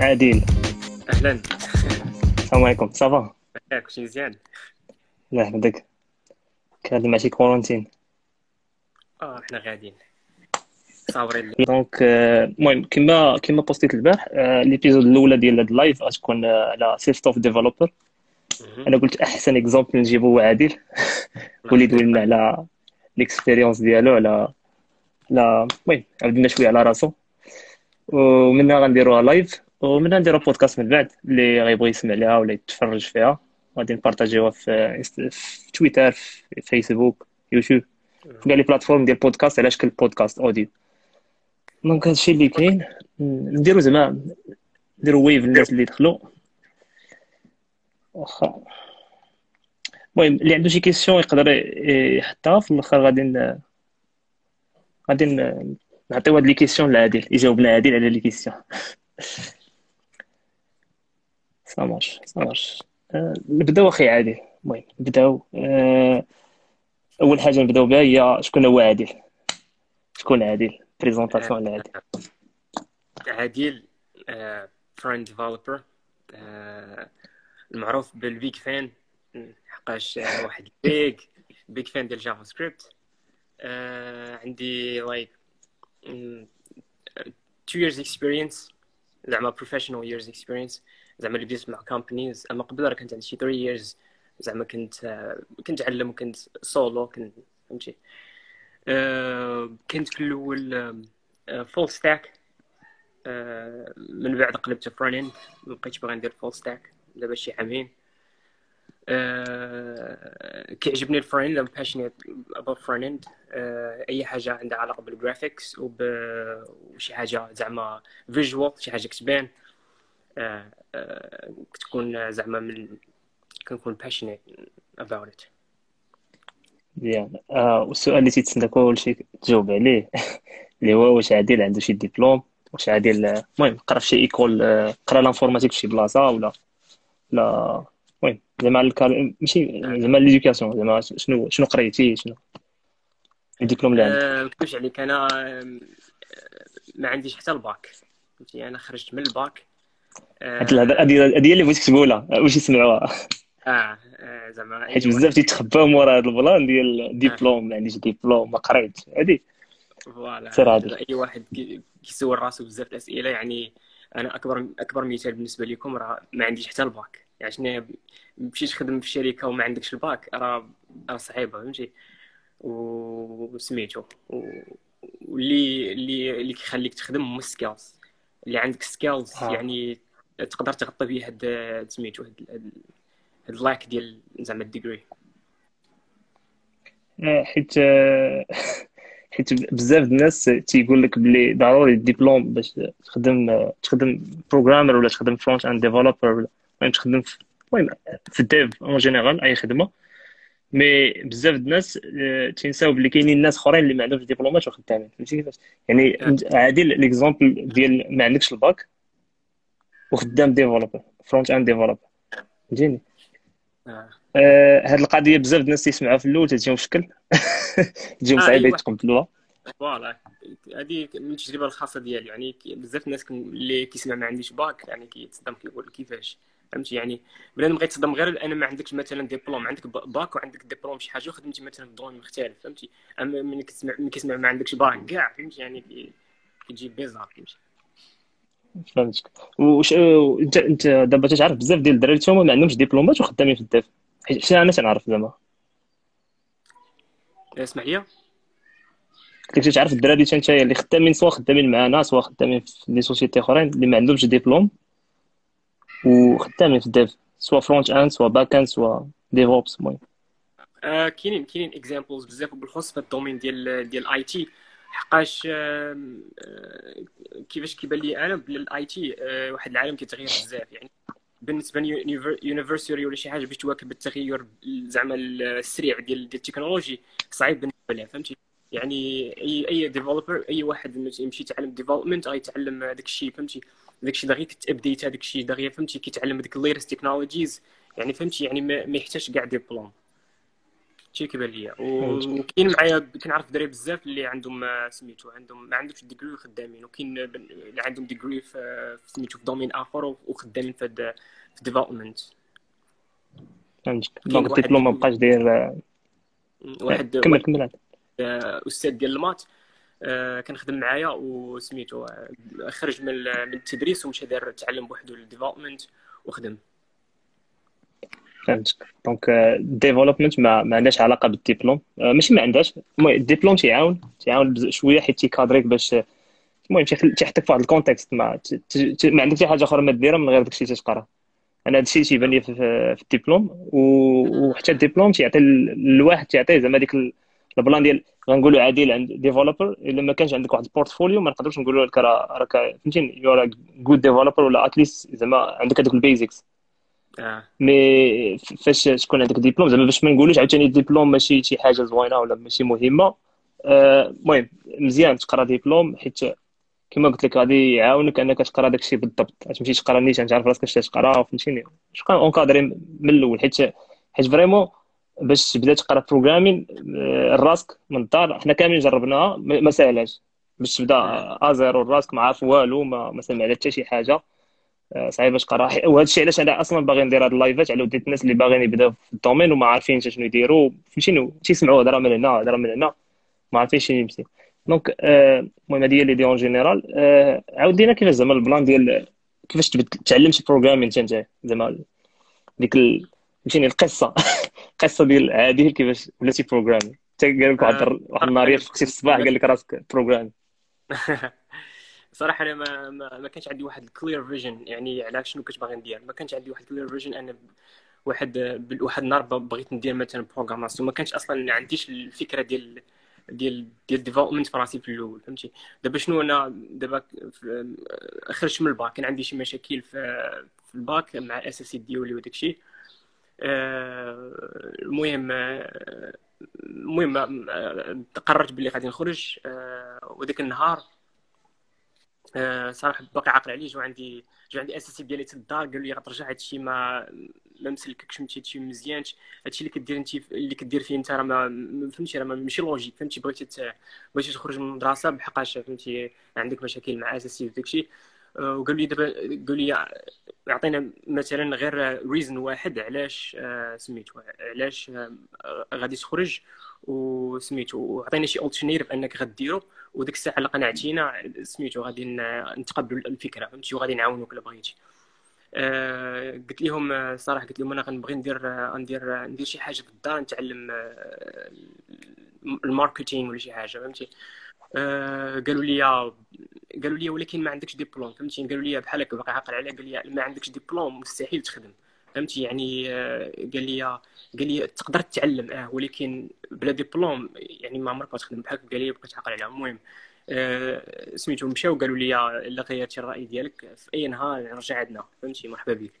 عادل. أهلا. السلام عليكم. ça va ياك كلشي مزيان. لا بدك كان مع شي quarantine آه حنا غاديين. صابرين. donc آه، المهم كما كما بوستيت البارح آه، l'épisode الأولى ديال هاد ال live غتكون آه، على self taught developer أنا قلت أحسن exemple نجيبو هو عادل. واللي يدوي لنا على l'expérience ديالو على على المهم عاودنا شوية على راسو. ومنها غنديروها live ومنها نديرو بودكاست من بعد اللي غيبغي يسمع ليها ولا يتفرج فيها. غادي نبارطاجيوها في, في تويتر في فيسبوك يوتيوب في كاع les plateformes ديال بودكاست على شكل بودكاست audio donc هادشي اللي كاين نديرو زعما نديرو wave الناس اللي دخلوا واخا. المهم اللي عنده شي question يقدر يحطها. في الأخر غادي غادي نعطيو هاد les questions لعادل يجاوب لعادل على les questions ça marche ça marche أه نبداو أخي عادل. المهم نبداو. أه أول حاجة نبداو بها هي شكون هو عادل؟ شكون عادل؟ présentation على عادل عادل frontend developer المعروف ب ال big fan. حقاش واحد big big fan ديال JavaScript عندي like 2 years experience زعما professional years experience. زعما اللي بديت مع companies أما قبل راه كنت عندي شي 3 years زعما كنت كنت علم وكنت سولو كنت فهمتي؟ أه كنت في الأول full stack أه من بعد قلبت frontend مبقيتش باغي ندير full stack دابا شي عامين. كيعجبني ال frontend passionate about frontend أي حاجة عندها علاقة ب ال graphics وشي حاجة زعما visual شي حاجة كتبان. أه أه كتكون زعما من كنكون passionate about it. مزيان آه والسؤال اللي تيتسنى كلشي تجاوب عليه اللي هو واش عادل عنده شي ديبلوم واش عادل المهم قرا في شي école قرا l'informatique في شي بلاصة ولا لا المهم زعما الكار... ماشي زعما l'éducation زعما شنو شنو قريتي شنو؟ الدبلوم اللي عندك. كلشي عليك أنا ما عنديش حتى الباك. فهمتي؟ أنا خرجت من الباك هذه هذه اللي بغيتك تقولها. واش يسمعوها؟ آه زعما حيت بزاف تيتخباو مورا هذا ال plan ديال ديبلوم ما عنديش ديبلوم ما قريتش هادي. voilà. أي واحد كيسول راسو بزاف الأسئلة يعني أنا أكبر أكبر مثال بالنسبة لكم راه ما عنديش حتى الباك. يعني شنو مشيت تخدم في شركة وما عندكش الباك راه راه صعيبة فهمتي؟ وسميتو. واللي اللي اللي كيخليك تخدم هما ال skills. اللي عندك skills آه. يعني تقدر تغطي به هاد سميتو هاد هاد ال lack ديال زعما ال degree. حيت حيت بزاف الناس تيقول لك بلي ضروري الدبلوم باش تخدم تخدم programmer ولا تخدم front-end developer ولا تخدم في المهم في ال dev en général أي خدمة. mais بزاف الناس تينساو بلي كاينين ناس أخرين اللي ما عندهمش diplômات وخدامين فهمتي كيفاش؟ يعني عادي l'exemple ديال ما عندكش الباك وخدام developer front-end developer. فهمتيني آه. هاد القضية بزاف الناس تيسمعوها في الأول تجيهم في شكل. تجيهم صعيبه يتقبلوها voilà. هذه من التجربة الخاصة ديالي يعني بزاف الناس اللي كيسمع ما عنديش باك يعني كيتصدم كيقول كيفاش؟ فهمتي؟ يعني بنادم غيتصدم غير أنا ما عندكش مثلا ديبلوم عندك باك وعندك ديبلوم شي حاجة وخدمتي مثلا في domaine مختلف فهمتي؟ أما ملي كتسمع ملي كتسمع ما عندكش باك كاع فهمتي؟ يعني كيجي bizarre فهمتي؟ فهمتك. واش انت انت دابا تعرف بزاف ديال الدراري هما ما عندهمش diplômات وخدامين في ال dev. حيت أنا تنعرف زعما. اسمح لي لك تعرف الدراري انت اللي خدامين soit خدامين معنا soit خدامين في les sociétés أخرين اللي ما عندهمش ديبلوم وخدامين في ال dev. soit front-end soit back-end soit DevOps المهم. كاينين كاينين examples بزاف وبالخصوص في ال domaine ديال ديال ال IT حقاش كيفاش كيبان لي أنا بلي ال IT واحد العالم كيتغير بزاف. يعني بالنسبة university ولا شي حاجة باش تواكب التغير زعما السريع ديال ديال ال technology صعيب بالنسبة لها فهمتي؟ يعني أي أي developer أي واحد يمشي يتعلم development غيتعلم هذاك الشيء فهمتي؟ داك الشيء دغيا كت update هذاك الشيء دغيا فهمتي؟ كيتعلم هذيك ال latest technologies يعني فهمتي؟ يعني ما يحتاجش كاع ديبلوم هادشي كيبان ليا. وكاين معايا كنعرف الدراري بزاف اللي عندهم سميتو عندهم ما عندهمش degree وخدامين وكاين اللي عندهم degree في سميتو في domaine آخر وخدامين في development فهمتك donc ال diplôme ما بقاش داير واحد كمل كمل أستاذ ديال ال maths آه، كنخدم معايا وسميتو آه، خرج من التدريس ومشى دار تعلم بوحدو ال development وخدم. فهمتك donc development ما, ما عندهاش علاقة بالدبلوم. آه، ماشي ما عندهاش. المهم الدبلوم تيعاون تيعاون شوية حيت تيكادريك باش المهم تيحطك في واحد ال contexte ما, ما عندك شي حاجة أخرى ما ديرها من غير داكشي اللي تقرا أنا هادشي تيبان لي في, الدبلوم. وحتى الدبلوم تيعطي الواحد تيعطيه. زعما ديك ال plan ديال غنقولوا عادل عند developer إلا ما كانش عندك واحد ال portfolio ما نقدرش نقولوا لك راه راك فهمتيني؟ you are good developer ولا at least زعما عندك هذوك ال basics mais فاش تكون عندك ديبلوم زعما باش ما نقولوش عاوتاني الدبلوم ماشي شي حاجة زوينة ولا ماشي مهمة. المهم آه مزيان تقرا ديبلوم حيت كما قلت لك غادي يعاونك أنك تقرا داك الشيء بالضبط تمشي تقرا نيشان تعرف راسك اش تقرا فهمتيني تبقى encadré من الأول حيت حيت vraiment باش تبدا تقرا programming آه، راسك من الدار حنا كاملين جربناها ما ساهلاش باش تبدا à zéro راسك ما عارف والو ما, ما سمع حتى شي حاجة. آه، صعيب باش تقرا وهذا الشيء علاش أنا أصلا باغي ندير هاد ال liveات على وديت الناس اللي باغيين يبداو في ال domaine وما عارفين شنو يديروا فهمتيني تيسمعوا هضرة من هنا هضرة من هنا. ما عارفين شنو يمشي. donc آه، المهم هذه هي l'idée en général. عاود لينا كيفاش زعما ال plan ديال كيفاش تعلم شي programming انت زعما ديك فهمتيني القصة. القصة ديال عادل كيفاش بديتي programmer حتى قال لك واحد واحد النهار فقتي في الصباح قال لك راسك programmer صراحة أنا ما ما, ما كانش عندي واحد ال clear vision يعني على شنو كنت باغي ندير. ما كانش عندي واحد ال clear vision أنا واحد واحد النهار بغيت ندير مثلا programmation ما كانش أصلا ما عنديش الفكرة ديال ديال ديال development في راسي في الأول فهمتي؟ دابا شنو أنا دابا خرجت من الباك كان عندي شي مشاكل في في الباك مع اساسي ديالي وداك الشيء آه، المهم آه، المهم آه، قررت بلي غادي نخرج وذاك النهار صراحة باقي عاقل عليه جو عندي جو عندي أساسي ديالي الدار قالوا لي غترجع هادشي ما ما مسلككش هادشي مزيانش. هادشي اللي كدير انت اللي كدير فيه انت راه ما فهمتي راه ماشي logique فهمتي بغيتي بغيتي تخرج من المدرسة بحقاش فهمتي عندك مشاكل مع أساسي وداكشي وقالوا لي دابا قالوا لي عطينا مثلا غير reason واحد علاش آه، سميتو علاش آه، غادي تخرج؟ وسميتو وعطينا شي alternative انك غديرو وديك الساعة اللي قنعتينا سميتو غادي نتقبلوا الفكرة فهمتي؟ وغادي نعاونوك إلا بغيتي. أه قلت لهم صراحة قلت لهم أنا غنبغي ندير ندير ندير شي حاجة في الدار نتعلم آه، ال marketing ولا شي حاجة فهمتي؟ أه قالوا لي قالوا لي ولكن ما عندكش ديبلوم فهمتي؟ قالوا لي بحال هكا باقي عاقل عليها قال لي ما عندكش ديبلوم مستحيل تخدم. فهمتي؟ يعني آه، قال لي قال لي تقدر تتعلم آه ولكن بلا ديبلوم يعني ما عمرك ما تخدم بحال قال لي بقيت عاقل عليها المهم. آه سميتو مشاو قالوا لي الا غيرتي الرأي ديالك في أي نهار رجع عندنا فهمتي؟ مرحبا بك.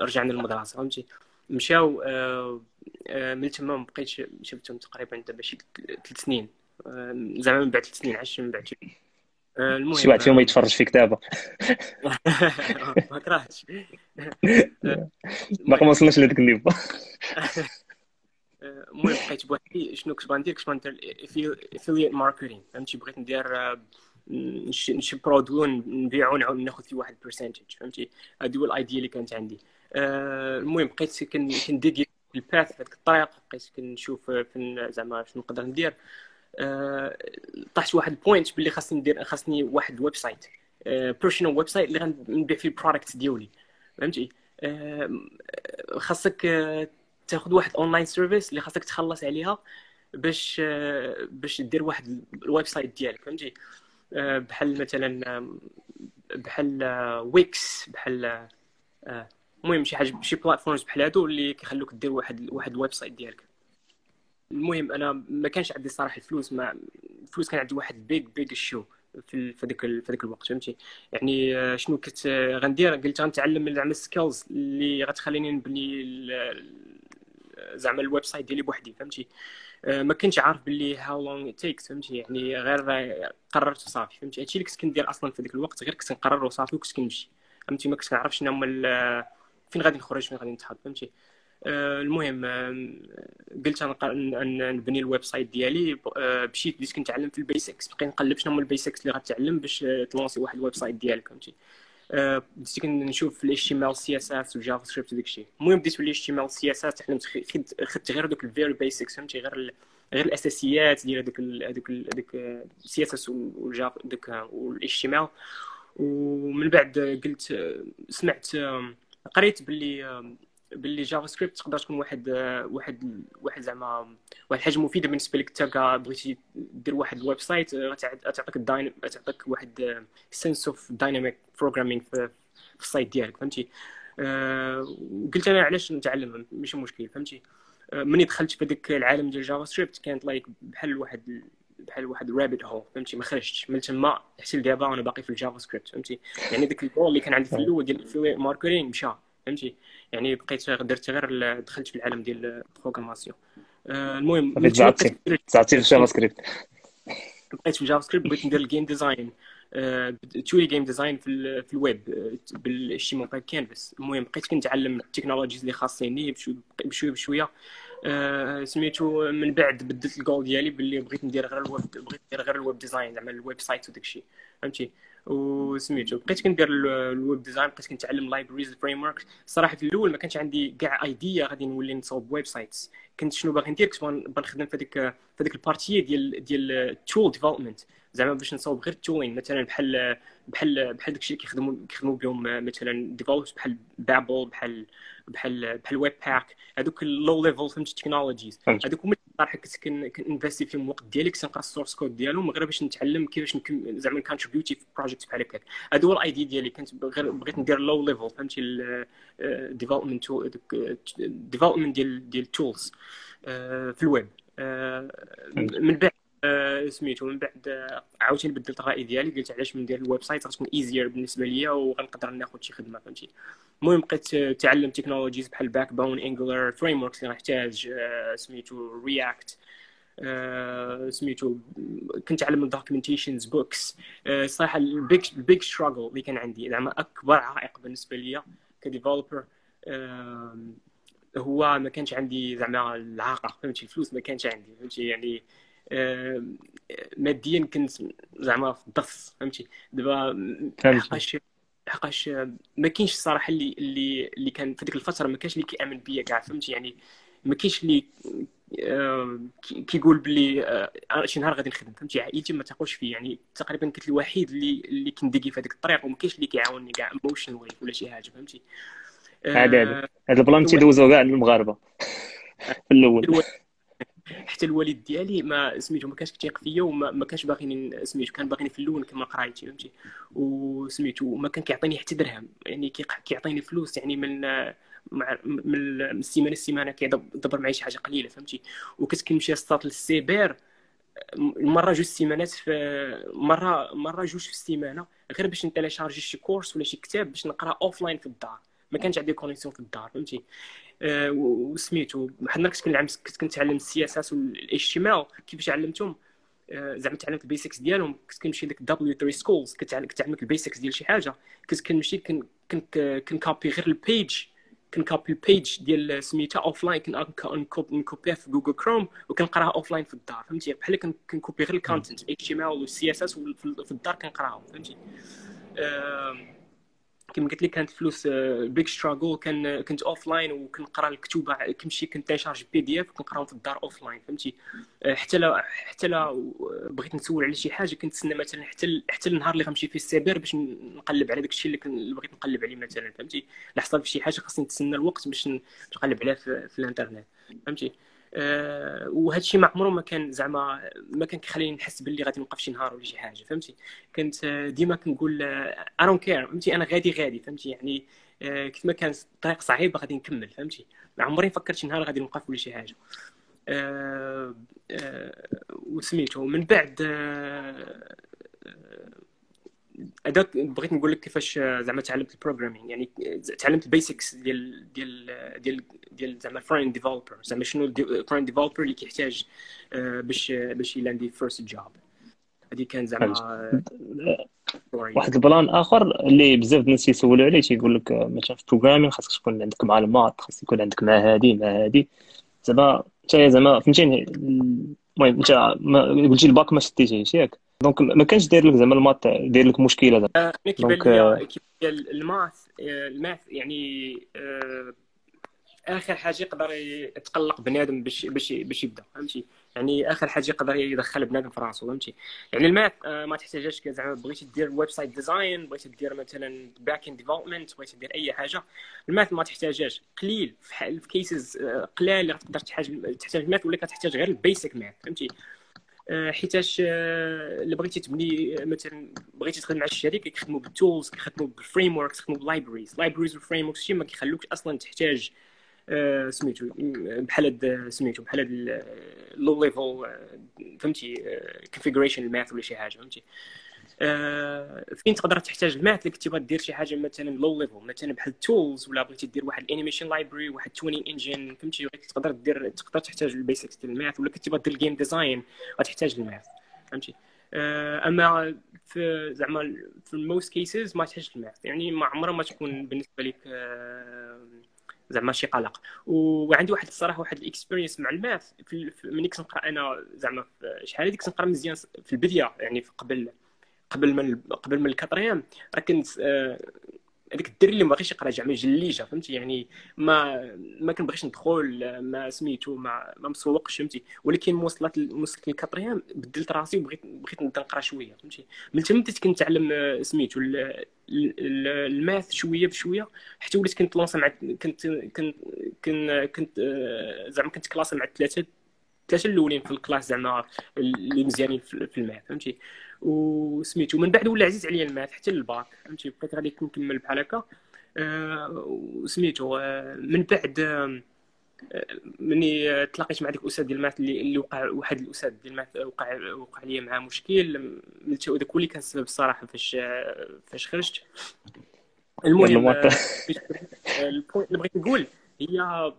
رجعنا للمدرسة فهمتي؟ مشاو آه آه من تما بقيت شفتهم تقريبا دابا شي ثلاث سنين. آه زعما من بعد ثلاث سنين عشت من بعد آه، المهم شي واحد فيهم يتفرج في كتابه. ما كرهتش. باقي ما وصلناش لهذاك ال niveau. المهم بقيت بوحدي شنو كنت ندير؟ كنت ندير affiliate marketing فهمتي؟ بغيت ندير آه، شي produit نبيعو ناخذ فيه واحد percentage فهمتي؟ هذه هو ال idea اللي كانت عندي. آه، المهم بقيت كندير ال path في هذيك الطريق بقيت كنشوف زعما شنو نقدر ندير. آه، طاحت واحد ال point باللي خاصني ندير خاصني واحد website personal website اللي غنبيع فيه ال product ديالي. فهمتي؟ آه، خاصك آه، تاخذ واحد online service اللي خاصك تخلص عليها باش باش دير واحد ال website ديالك. فهمتي؟ بحال مثلا بحال Wix بحال المهم شي حاجة شي platforms بحال هادو اللي كيخلوك دير واحد واحد ال website ديالك. المهم أنا ما كانش عندي صراحة الفلوس ما الفلوس كان عندي واحد big big issue في في ذاك في ذاك الوقت فهمتي؟ يعني آه، شنو كنت آه، غندير قلت غنتعلم زعما ال skills اللي غتخليني نبني زعما ال website ديالي بوحدي فهمتي؟ آه، ما كنتش عارف باللي how long takes فهمتي؟ يعني غير قررت وصافي فهمتي؟ هادشي اللي كنت كندير أصلا في ذاك الوقت غير كنت نقرر وصافي وكنت كنمشي فهمتي؟ ما كنتش كنعرف شنو هما فين غادي نخرج فين غادي نتحط فهمتي؟ المهم قلت أنا نبني ال website ديالي مشيت بديت كنتعلم في ال basics. بقيت نقلب شنو هما ال basics اللي غتعلم باش ت lancer واحد ال website ديالك فهمتي. بديت كنشوف في ال HTML CSS وال JavaScript وداك الشيء. المهم بديت في ال HTML CSS تعلمت خدت غير دوك ال very basics فهمتي غير غير الأساسيات ديال هذوك هذوك هذوك ال CSS وال Java دوك وال HTML ومن بعد قلت سمعت قريت باللي باللي JavaScript تقدر تكون واحد واحد واحد زعما واحد الحاجة مفيدة بالنسبة لك. انت بغيتي دير واحد ال website غتعطيك تعطيك واحد sense of dynamic programming في ال site ديالك فهمتي؟ أه قلت أنا علاش نتعلم ماشي مشكل فهمتي؟ أه مني دخلت في هذاك العالم ديال JavaScript كانت like بحال واحد بحال واحد rabbit hole فهمتي؟ ما خرجتش من تما حتى لدابا وأنا باقي في ال JavaScript فهمتي؟ يعني داك الجول اللي كان عندي في الأول ديال ال affiliate marketing مشى. فهمتي؟ يعني بقيت درت غير دخلت في العالم ديال ال programmation. آه المهم زعتي زعتي في ال JavaScript بقيت في ال JavaScript بغيت ندير ال game design تولي game design في, في الويب بالشي mobile canvas المهم بقيت كنتعلم ال technologies اللي خاصيني بشويه بشوية. آه سميتو من بعد بدلت الجول ديالي باللي بغيت ندير غير الويب بغيت ندير غير ال web design زعما ال website وداك الشيء فهمتي؟ وسميتو. بقيت كندير ال web design بقيت كنتعلم libraries framework الصراحه في الأول ما كانش عندي كاع idea غادي نولي نصاوب websites كنت شنو باغي ندير؟ كنت بنخدم في هذيك في هذيك ال partie ديال ديال ال tool development زعما باش نصاوب غير ال tooling مثلا بحال بحال بحال داكشي اللي كيخدموا كيخدموا بهم مثلا developers بحال Babel بحال بحال بحال Webpack هذوك ال low level فهمتي technologies هذوك هما صراحة كنت كن investi فيهم الوقت ديالي كنت نقرا ال source code ديالهم غير باش نتعلم كيفاش زعما contribute في project بحال هكاك. هذا هو ال idea ديالي. كنت غير بغيت ندير low level فهمتي development development ديال ديال ال tools في الويب من بعد سميتو من بعد عاوتاني بدلت الرأي ديالي قلت علاش ندير ال website غتكون easier بالنسبة ليا وغنقدر ناخذ شي خدمة فهمتي. المهم بقيت تعلم technologies بحال Backbone Angular frameworks اللي غنحتاج سميتو React سميتو كنت علم ال documentations books صراحة ال big ال big struggle اللي كان عندي. زعما أكبر عائق بالنسبة ليا ك developer هو ما كانش عندي زعما اللعاقة فهمتي؟ الفلوس ما كانش عندي فهمتي؟ يعني ماديا كنت زعما في الضفس فهمتي؟ دابا حقاش حقاش ما كاينش الصراحة اللي اللي اللي كان في ديك الفترة ما كانش اللي كيأمن بيا كاع فهمتي؟ يعني ما كاينش اللي كيقول بلي آه، شي نهار غادي نخدم فهمتي؟ عائلتي ما تاقوش فيه يعني تقريبا كنت الوحيد اللي اللي كندقي في هذيك الطريق وما كاينش اللي كيعاونني كاع emotional ولا شي حاجة فهمتي؟ هذا هذا هذا البلان تيدوزو كاع المغاربه في الأول. حتى الوالد ديالي ما سميتو ما كانش كيتيق فيا وما ما كانش باغيني سميتو كان باغيني في الأول نكمل قرايتي فهمتي؟ وسميتو ما كان كيعطيني حتى درهم يعني كيعطيني فلوس يعني من مع من السيمانة السيمانة كيدبر معايا شي حاجة قليلة فهمتي؟ وكنت كنمشي اصطاد للسيبر مرة جوج سيمانات في مره مرة جوج في السيمانة غير باش ن télécharger شي course ولا شي كتاب باش نقرا offline في الدار ما كانش عندي connexion في الدار فهمتي؟ وسميتو. بحال النهار كنت كنعلم كنت كنتعلم ال CSS وال HTML كيفاش علمتهم. آه زعما تعلمت ال basics ديالهم. كنت كنمشي ل W3Schools كنت ال basics ديال شي حاجة. كنت كنمشي كنت كنكوبي غير ال page كنكوبي ال page ديال سميتها offline كنكوبيها في Google Chrome وكنقراها offline في الدار فهمتي؟ بحال كنكوبي غير ال content HTML و ال CSS في الدار كنقراهم فهمتي؟ كما قلت لك كانت الفلوس big struggle كان كنت offline وكنقرا الكتب كنمشي كنت تنشارج PDF وكنقراهم في الدار offline فهمتي؟ آه، حتى لا حتى لا بغيت نسول على شي حاجة كنت نتسنى مثلا حتى حتى النهار اللي غنمشي فيه السيبر باش نقلب على داك الشيء اللي بغيت نقلب عليه مثلا فهمتي؟ لا حصل في شي حاجة خاصني نتسنى الوقت باش نقلب عليها في, في الإنترنت فهمتي؟ أه وهذا الشيء ما عمره ما كان زعما ما كان كيخليني نحس باللي غادي نوقف شي نهار ولا شي حاجة فهمتي؟ كنت ديما كنقول I don't care فهمتي؟ أنا غادي غادي فهمتي؟ يعني كيف ما كان الطريق صعيب غادي نكمل فهمتي؟ ما عمري فكرت شي نهار غادي نوقف ولا شي حاجة. أه وسميتو من بعد هذاك بغيت نقول لك كيفاش زعما تعلمت ال programming يعني تعلمت ال basics ديال ديال ديال ديال زعما front-end developer زعما شنو front-end developer اللي كيحتاج آه، باش باش يلاندي first job هذه كان زعما واحد ال plan آخر اللي بزاف الناس تيسولوا عليه تيقول لك مثلا في programming خاصك تكون عندك مع ال maths خاص يكون عندك مع هادي مع هادي. زعما انت زعما فهمتيني؟ المهم انت قلتي الباك ما شديتيهش ياك. donc ما كانش داير لك زعما ال maths داير لك مشكلة زعما. آه كيبان لي ال math ال math يعني آه آخر حاجة يقدر يتقلق بنادم باش باش باش يبدأ فهمتي؟ يعني آخر حاجة يقدر يدخل بنادم في راسه فهمتي؟ يعني ال math آه، ما تحتاجش زعما بغيتي دير website design بغيتي دير مثلا back-end development بغيتي دير أي حاجة الماث ما تحتاجهاش. قليل في cases آه، قلال اللي تقدر تحتاج تحتاج ال math ولا كتحتاج غير ال basic math فهمتي؟ آه، حيتاش اللي بغيتي تبني مثلا بغيتي تخدم مع الشركة كيخدموا ب ال tools كيخدموا ب ال frameworks كيخدموا ب ال libraries libraries و ال frameworks ما كيخلوكش أصلا تحتاج آه، سميتو بحال هاد سميتو بحال هاد ال low level فهمتي configuration ال math ولا شي حاجة فهمتي؟ آه، فين تقدر تحتاج ال math اللي كنتي دير شي حاجة مثلا low level مثلا بحال ال tools ولا بغيتي دير واحد ال animation library واحد tweening engine فهمتي؟ تقدر دير تقدر تحتاج ال basics ديال ال math ولا كنتي دير ال game design غتحتاج ال math فهمتي؟ آه، أما في زعما في ال most cases ما تحتاج ال math يعني ما عمرها ما تكون بالنسبة لك زعما شي قلق. وعندي واحد الصراحة واحد ال experience مع ال math. ملي كنت نقرأ أنا زعما شحال هذيك كنت مزيان في البداية يعني قبل قبل من قبل من ال quatrième. راه كنت آه، هذاك الدري اللي ما بغيش يقرأ زعما جليجة فهمتي؟ يعني ما ما كنبغيش ندخل ما سميتو ما ما مسوقش فهمتي؟ ولكن وصلت وصلت ل ال quatrième بدلت راسي وبغيت بغيت نبدا نقرأ شوية فهمتي؟ من تما بديت كنتعلم آه، سميتو ال math شوية بشوية حتى وليت كنت لونسا مع كنت كنت كنت آه، زعما كنت classé مع الثلاثه الثلاثه الأولين في ال classe زعما اللي مزيانين في ال math فهمتي؟ وسميتو من بعد ولا عزيز عليا ال math حتى الباك فهمتي؟ بقيت غادي نكمل بحال هكا. آه، وسميتو آه، من بعد مني تلاقيت مع ديك الأستاذ ديال ال math اللي, اللي وقع واحد الأستاذ ديال ال math وقع وقع لي معاه مشكل داك هو اللي كان السبب الصراحة فاش فاش خرجت. المهم ال point اللي بغيت نقول هي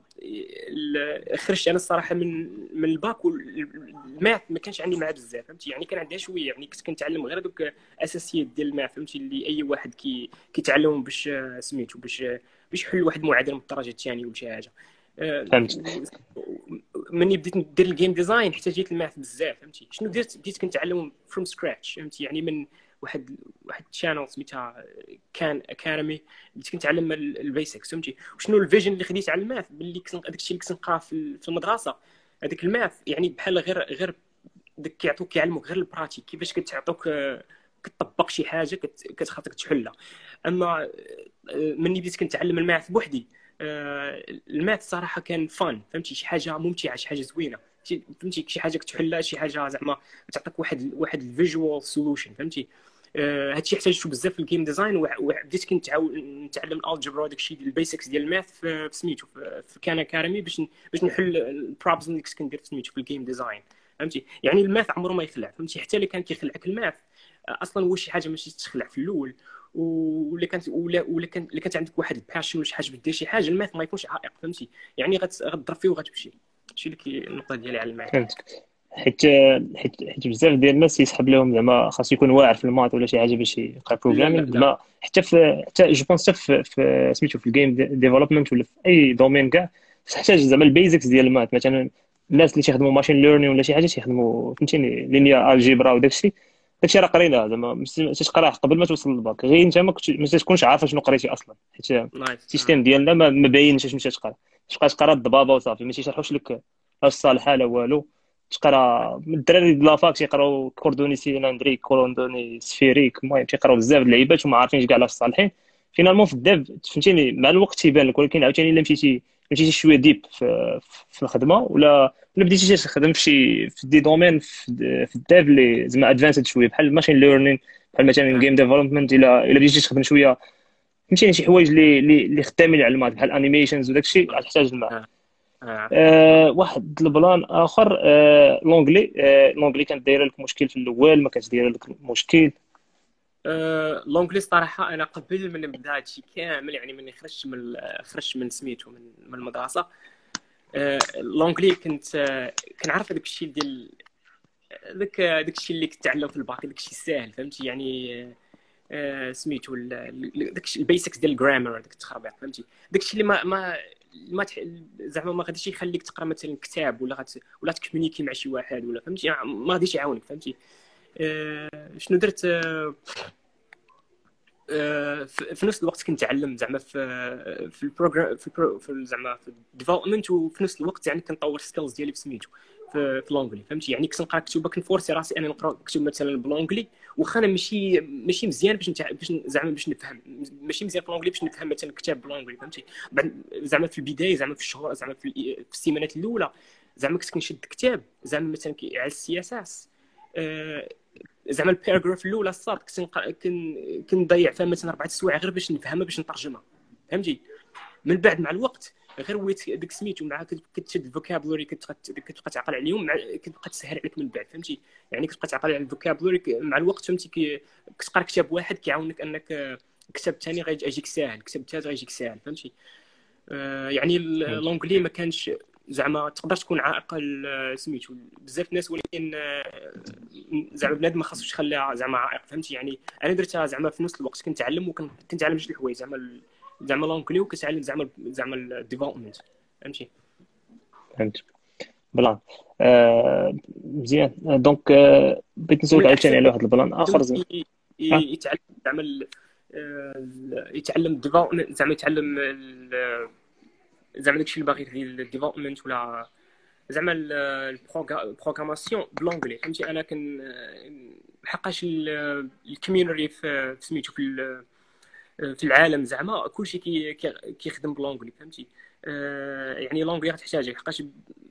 خرجت أنا الصراحة من من ال bac و ال math ما كانش عندي معاه بزاف فهمتي؟ يعني كان عندها شوية يعني كنت كنتعلم غير دوك أساسيات ديال ال math فهمتي؟ اللي أي واحد كي كيتعلمهم باش سميتو باش باش يحل واحد المعادلة من الدرجة الثانية ولا شي حاجة. فهمت. مني بديت ندير ال game design احتاجيت ال math بزاف فهمتي؟ شنو درت؟ بديت كنتعلم from scratch فهمتي؟ يعني من واحد واحد ال channel سميتها Khan Academy بديت كنتعلم ال basics فهمتي؟ وشنو ال vision اللي خديت على ال math؟ باللي داك الشيء اللي نقرا في المدرسة. هذاك ال math يعني بحال غير غير داك كيعطوك كيعلموك غير ال pratique كيفاش كتعطوك كتطبق شي حاجة كتخاطك تحلها. أما مني بديت كنتعلم ال math بوحدي. ال math صراحة كان fun فهمتي؟ شي حاجة ممتعة شي حاجة زوينة. فهمتي؟ شي حاجة كتحلها شي حاجة زعما تعطيك واحد واحد ال visual solution فهمتي؟ آه، هادشي احتاجته بزاف في ال game design وبديت كنت نتعلم ال algebra داك الشيء ال basics ديال ال math في سميتو في Khan Academy باش باش نحل ال problems اللي كنت كندير في سميتو في ال game design فهمتي؟ يعني ال math عمره ما يخلع فهمتي؟ حتى اللي كان كيخلعك ال math آه، أصلا هو شي حاجة ماشي تخلع في الأول. ولا كانت ولا ولا كانت اللي كانت عندك واحد ال passion ولا شي حاجة دير شي حاجة ال math ما يكونش عائق فهمتي؟ يعني غتضرب فيه وغتمشي. هادشي اللي النقطة ديالي على ال math. حيت حيت حيت بزاف ديال الناس يسحب لهم زعما خاص يكون واعر في ال maths ولا شي حاجة باش يبقى programming زعما حتى في حتى جو بونس حتى في, في سميتو في ال game development ولا في أي domaine كاع تحتاج زعما ال basics ديال ال maths مثلا الناس اللي تيخدموا machine learning ولا شي حاجة تيخدموا فهمتيني linear algebra وداك الشيء داكشي راه قريناه زعما ما تقراه قبل ما توصل للباك. غير انت ما تكونش عارف شنو قريتي أصلا. حيت ال système ديالنا ما باينش اش مشى تقرا. تبقى تقرا الضبابة وصافي ما تيشرحوش لك لا الصالحة لا والو. تقرا الدراري د la fac تيقراو coordonnées cylindriques coordonnées sphériques المهم تيقراو بزاف د اللعيبات وما عارفينش كاع علاش صالحين finalement في ال dev فهمتيني مع الوقت تيبان لك ولكن عاوتاني إلا مشيتي مشيتي شوية deep في, في الخدمة ولا ولا بديتي تخدم في شي في des domaines في, في ال dev اللي زعما advanced شوية بحال machine learning بحال مثلا game development الا إلا بديتي تخدم شوية فهمتيني شي حوايج اللي اللي خدامين على ال maths بحال animations وداك الشيء غتحتاج الماء آه. آه واحد ال plan آخر آه l'anglais آه l'anglais كانت دايره لك مشكل في الأول ما كانش دايره لك مشكل. آه l'anglais صراحة أنا قبل من نبدا هادشي كامل يعني من خرجت من خرجت من سميتو من, من المدرسة. آه l'anglais كنت آه كنعرف هذاك الشيء ديال ذاك داك الشيء اللي كتعلم في الباقي داك الشيء ساهل فهمتي؟ يعني آه سميتو داك ال basics ديال ال grammar داك التخربيق فهمتي؟ داك الشيء اللي ما ما ما تح... زعما ما غاديش يخليك تقرا مثلا كتاب ولا غت... ولا ت communiquer مع شي واحد ولا فهمتي؟ ما غاديش يعاونك فهمتي؟ آه شنو درت آه آه في نفس الوقت كنت تعلم زعما في في ال program في. في زعما في ال development وفي نفس الوقت يعني كنطور skills ديالي في سميتو في, في l'anglais فهمتي يعني كنت نقرا كتب كن forcer راسي أنا نقرا كتب مثلا ب l'anglais واخا أنا ماشي ماشي مزيان باش. باش زعما باش نفهم ماشي مزيان في l'anglais باش نفهم مثلا كتاب ب l'anglais فهمتي زعما في البداية زعما في الشهور زعما في, في السيمانات الأولى زعما كنت كنشد كتاب زعما مثلا على ال CSS آه زعما ال paragraphe الأولى الصاد كنت كنضيع فيها مثلا اربعه سوايع غير باش نفهمها باش نترجمها. فهمتي؟ من بعد مع الوقت غير ويت ديك سميتو مع كتشد ال vocabulary كتبقى تعقل عليهم كتبقى تسهل عليك من بعد فهمتي؟ يعني كتبقى تعقل على ال vocabulary مع الوقت فهمتي؟ كتقرا كتاب واحد كيعاونك أنك كتاب ثاني غيجيك ساهل كتاب ثالث غيجيك ساهل فهمتي؟ آه يعني l'anglais ما كانش زعما تقدر تكون عائق سميتو بزاف الناس ولكن زعما بنادم ما خاصوش يخليها زعما عائق فهمتي؟ يعني أنا درتها زعما في نفس الوقت كنتعلم وكنتعلم جوج الحوايج زعما زعما l'anglais وكتعلم زعما زعما ال development فهمتي؟ فهمت. plan آه مزيان. donc آه بغيت نسولك عاوتاني على واحد ال plan آخر زعما يتعلم زعما يتعلم ال development زعما يتعلم زعما داكشي اللي باغي ديال ال development ولا زعما ال programmation ب l'anglais فهمتي؟ أنا كن حقاش ال community في سميتو في في العالم زعما كلشي كيخدم ب l'anglais فهمتي؟ آه يعني l'anglais غتحتاجها حقاش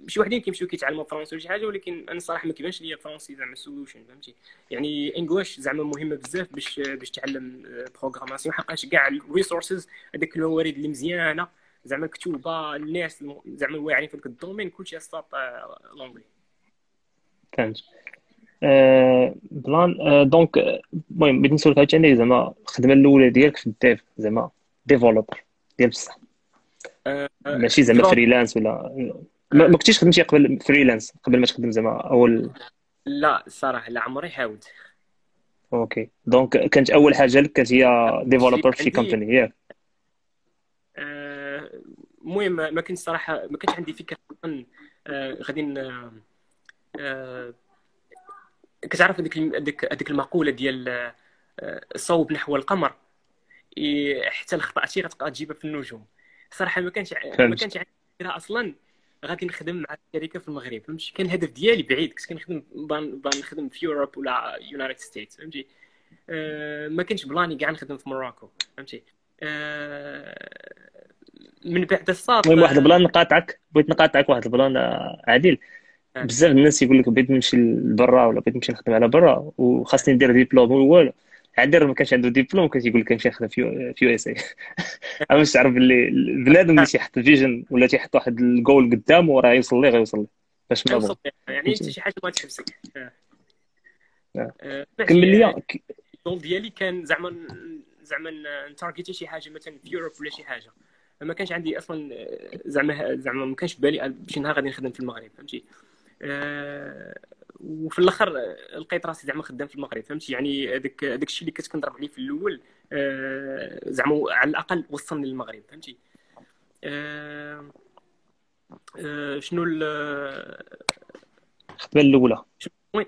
شي وحدين كيمشيو كيتعلموا français ولا شي حاجة ولكن أنا الصراحه ما كيبانش ليا français زعما solution فهمتي؟ يعني English زعما مهمه بزاف باش باش تعلم programmation حقاش كاع ال resources هذاك الموارد اللي مزيانة زعما مكتوبه الناس زعما الواعرين في ال domaine كلشي start l'anglais فهمت. plan donc المهم بغيت نسولك عاوتاني زعما الخدمة الأولى ديالك في ال dev زعما developer ديال بصح. ماشي زعما freelance ولا ما كنتيش خدمتي قبل freelance قبل ما تخدم زعما أول. لا الصراحه لا عمري حاولت. Okay. donc كانت أول حاجة لك كانت هي developer في شي company ياك. المهم ما كنت صراحة ما كانش عندي فكرة غادي كتعرف هذيك هذيك هذيك المقولة ديال صوب نحو القمر؟ حتى الخطا غتبقى تجيبها في النجوم. صراحة ما كانش ما كانش. عندي فكرة أصلا. غادي نخدم مع الشركة في المغرب فهمتي؟ كان الهدف ديالي بعيد كنت كنخدم نخدم في Europe ولا United States فهمتي؟ أه ما كانش plan ي كاع نخدم في Morocco فهمتي؟ أه من بعد الصاد المهم واحد ال plan نقاطعك. بغيت نقاطعك واحد ال plan عادل. بزاف الناس يقول لك بغيت نمشي لبرا ولا بغيت نمشي نخدم على برا وخاصني ندير ديبلوم. والو عادل ما كانش عنده ديبلوم كيقول لك كنمشي نخدم في USA. باش تعرف باللي بنادم اللي تيحط vision ولا تيحط واحد الجول قدامه وراه يوصل ليه غيوصل ليه. باش ما بغى. يعني انت شي حاجة ما تحبسك كمل لي. الجول ديالي كان زعما زعما نتارجيتي شي حاجة مثلا في يوروب ولا شي حاجة. ما كانش عندي أصلا زعما زعما ما كانش بالي شي نهار غادي نخدم في المغرب فهمتي؟ أه وفي الآخر لقيت راسي زعما خدام في المغرب فهمتي؟ يعني هذاك هذاك الشيء اللي كنت كنضرب عليه في الأول أه زعما على الأقل وصلني للمغرب فهمتي؟ أه أه شنو الخدمه الأولى. وين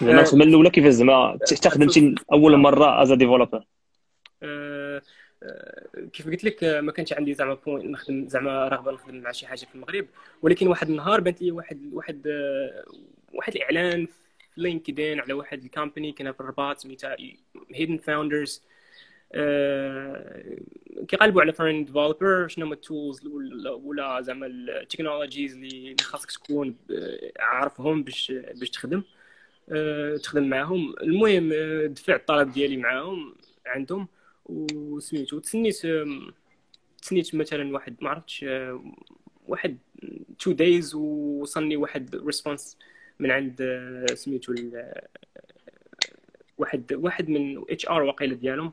زعما الخدمه الأولى كيفاش زعما خدمتي أول مرة as developer كيف قلت لك ما كانش عندي زعما point نخدم زعما رغبة نخدم مع شي حاجة في المغرب. ولكن واحد النهار بانت لي واحد واحد واحد الإعلان في LinkedIn على واحد ال company كان في الرباط سميتها Hidden Founders كيقلبوا على front-end developer شنو هما ال tools ولا زعما ال technologies اللي خاصك تكون عارفهم باش باش تخدم. تخدم معاهم. المهم دفعت الطلب ديالي معاهم عندهم. وسميتو تسنيت تسنيت مثلا واحد ما عرفتش واحد two days ووصلني واحد response من عند سميتو واحد واحد من HR واقيلا ديالهم.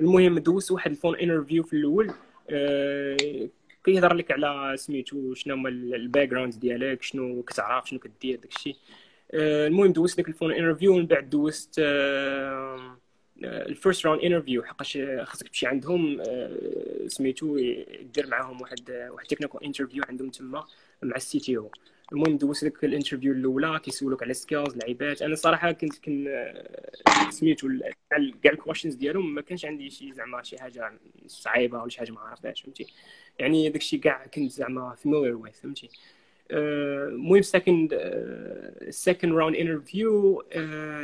المهم دوزت واحد ال phone interview في الأول كيهضر لك على سميتو شنو هما ال background ديالك شنو كتعرف شنو كدير داكشي. آه، المهم دوزت ديك ال phone interview ومن بعد دوزت ال first round interview حقاش خاصك تمشي عندهم سميتو دير معاهم واحد واحد technical interview عندهم تما مع ال CTO. المهم دوزت لك ال interview الاولى كيسولوك على skills لعيبات. أنا صراحة كنت كن سميتو كاع ال questions ديالهم ما كانش عندي شي زعما شي حاجة صعيبة ولا شي حاجة ما عرفتهاش فهمتي؟ يعني داكشي كاع كنت زعما familiar with فهمتي؟ المهم second second round interview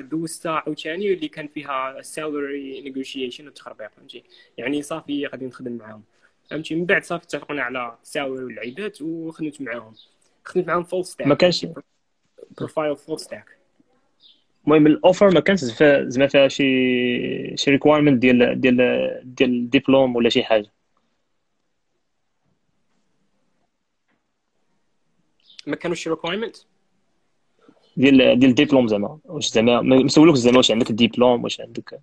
دوزتها عاوتاني اللي كان فيها salary negotiation وتخربيق فهمتي؟ يعني صافي غادي نخدم معاهم. فهمتي؟ من بعد صافي اتفقنا على salary والعيبات وخدمت معاهم. خدمت معاهم full stack ما كانش profile full stack المهم ال offer ما كانش زعما فيها شي شي requirement ديال ديال ديال الدبلوم ولا شي حاجة. ما كانوش requirement ديال ديال الدبلوم زعما. واش زعما ما سولوكش زعما واش عندك الدبلوم واش عندك.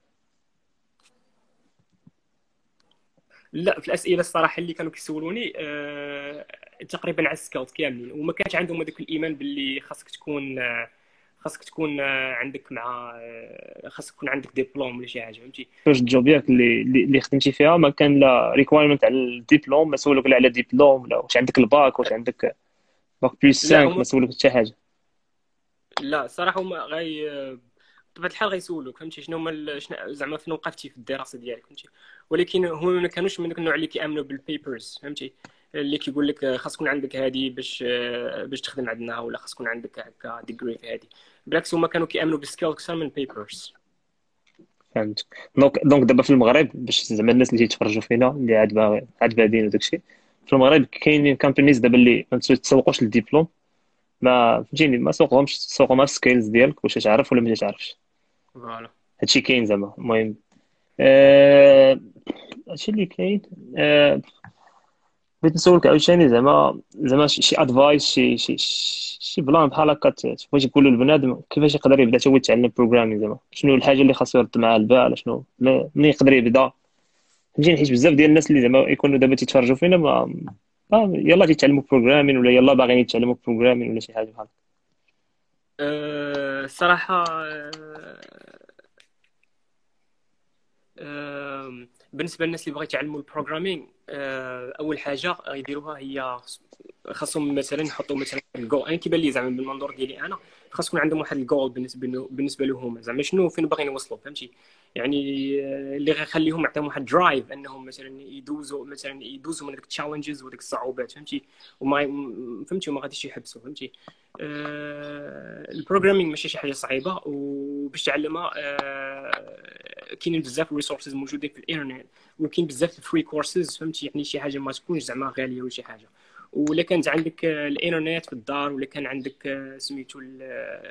لا في الأسئلة الصراحة اللي كانوا كيسولوني أه... تقريبا على السكاوت كاملين. وما كانش عندهم هذاك الإيمان باللي خاصك تكون خاصك تكون عندك مع خاصك تكون عندك ديبلوم ولا شي حاجة فهمتي؟ فاش ال job ديالك اللي اللي خدمتي فيها ما كان لا requirement على الدبلوم ما سولوك لا على ديبلوم ولا واش عندك الباك واش عندك bac plus 5 ما سولوك حتى حاجة. لا صراحة هما غاي بطبيعه الحال غيسولوك فهمتي؟ شنو هما زعما فين وقفتي في الدراسة ديالك فهمتي؟ ولكن هما ما كانوش من النوع اللي كيأمنوا ب ال papers فهمتي؟ اللي كيقول لك خاص تكون عندك هذه باش باش تخدم عندنا ولا خاص تكون عندك هكا degree في هذه بالعكس هما كانوا كيأمنوا ب ال skill أكثر من papers فهمت donc donc دابا في المغرب باش زعما الناس اللي تيتفرجوا فينا اللي عاد باغي عاد بادين وداكشي في المغرب كاينين companies دابا اللي ما تسوقوش للدبلوم ما فهمتيني ما سوقهمش تسوقهم ال skills ديالك واش تعرف ولا ما تعرفش. voilà. هادشي كاين زعما المهم. آه، هادشي اللي كاين آه، بغيت نسولك عاوتاني زعما زعما شي advice شي شي شي plan بحال هكا بغيتي تقول للبنادم كيفاش يقدر يبدا هو يتعلم programming زعما. شنو الحاجة اللي خاصو يرد معاها البال شنو منين يقدر يبدا؟ فهمتيني حيت بزاف ديال الناس اللي زعما يكونوا دابا تيتفرجوا فينا ما يلا تيتعلموا programming ولا يلا باغيين يتعلموا programming ولا شي حاجة بحال الصراحه أه، أه، بالنسبة للناس اللي بغا يتعلموا ال programming آه، أول حاجة يديروها هي خاصهم مثلا يحطوا مثلا الجول أنا كيبان لي زعما بالمنظور ديالي أنا خاص يكون عندهم واحد الجول بالنسبة بالنسبة لهم. زعما شنو فين باغيين يوصلوا فهمتي؟ يعني آه، اللي غيخليهم يعطيهم واحد drive إنهم مثلا يدوزوا مثلا يدوزوا من ال challenges وديك الصعوبات فهمتي؟ وما فهمتي؟ وما غاديش يحبسوا فهمتي؟ آه ال programming ماشي شي حاجة صعيبة وباش تعلمها آه كاينين بزاف ال resources موجودين في الإنترنت وكاين بزاف ال free courses فهمتي؟ يعني شي حاجة ما تكونش زعما غالية ولا شي حاجة. ولا كانت عندك الانترنت في الدار ولا كان عندك سميتو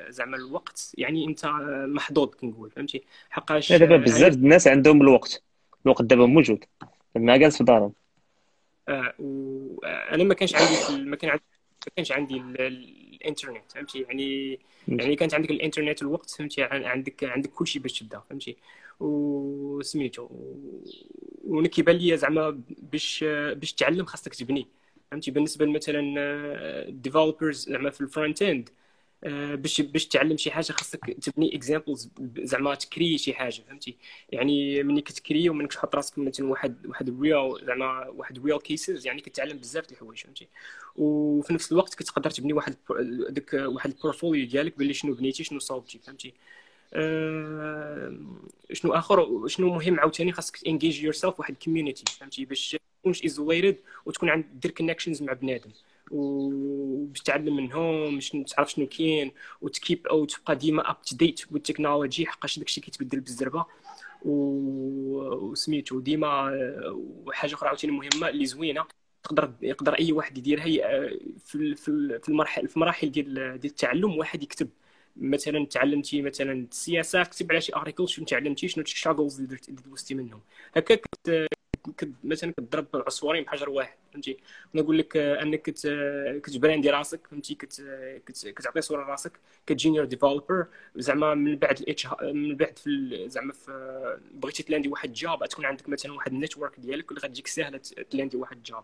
زعما الوقت؟ يعني انت محظوظ كنقول فهمتي؟ حقاش دابا بزاف الناس عندهم الوقت. الوقت دابا موجود. ما جالس في دارهم. آه وأنا ما كانش عندي ما كان عندي ما كانش عندي الانترنت فهمتي؟ يعني يعني كانت عندك الانترنت الوقت فهمتي؟ عندك عندك كل شيء باش تبدأ فهمتي؟ وسميتو وأنا كيبان لي زعما باش باش تعلم خاصك تبني. فهمتي؟ بالنسبة مثلا developers زعما في ال front end باش باش تعلم شي حاجة خاصك تبني examples زعما تكري شي حاجة فهمتي؟ يعني ملي كتكري ومنك تحط راسك مثلا واحد واحد real زعما واحد real cases يعني كتعلم بزاف د الحوايج فهمتي؟ وفي نفس الوقت كتقدر تبني واحد داك واحد ال portfolio ديالك باللي شنو بنيتي شنو صوبتي فهمتي؟ أه شنو آخر شنو مهم عاوتاني خاصك engage yourself واحد community فهمتي؟ باش تكونش isolated وتكون عند دير connections مع بنادم. وباش تعلم منهم باش تعرف شنو كاين و keep up تبقى ديما up to date ب ال technology حقاش داكشي كيتبدل بالزربة. وسميتو ديما وحاجة أخرى عاوتاني مهمة اللي زوينة تقدر يقدر أي واحد يديرها في في المراحل في المراحل ديال ديال التعلم واحد يكتب. مثلا تعلمتي مثلا CSS كتب على شي article شنو تعلمتي شنو ال challenges اللي دوزتي منهم. هكا مثلا كتضرب عصفورين بحجر واحد فهمتي؟ نقول لك أنك كت brand ي راسك فهمتي؟ كتعطي صورة راسك ك junior developer زعما من بعد الاتش من بعد في زعما في بغيتي ت land ي واحد job تكون عندك مثلا واحد ال network ديالك اللي غتجيك ساهله ت land ي واحد job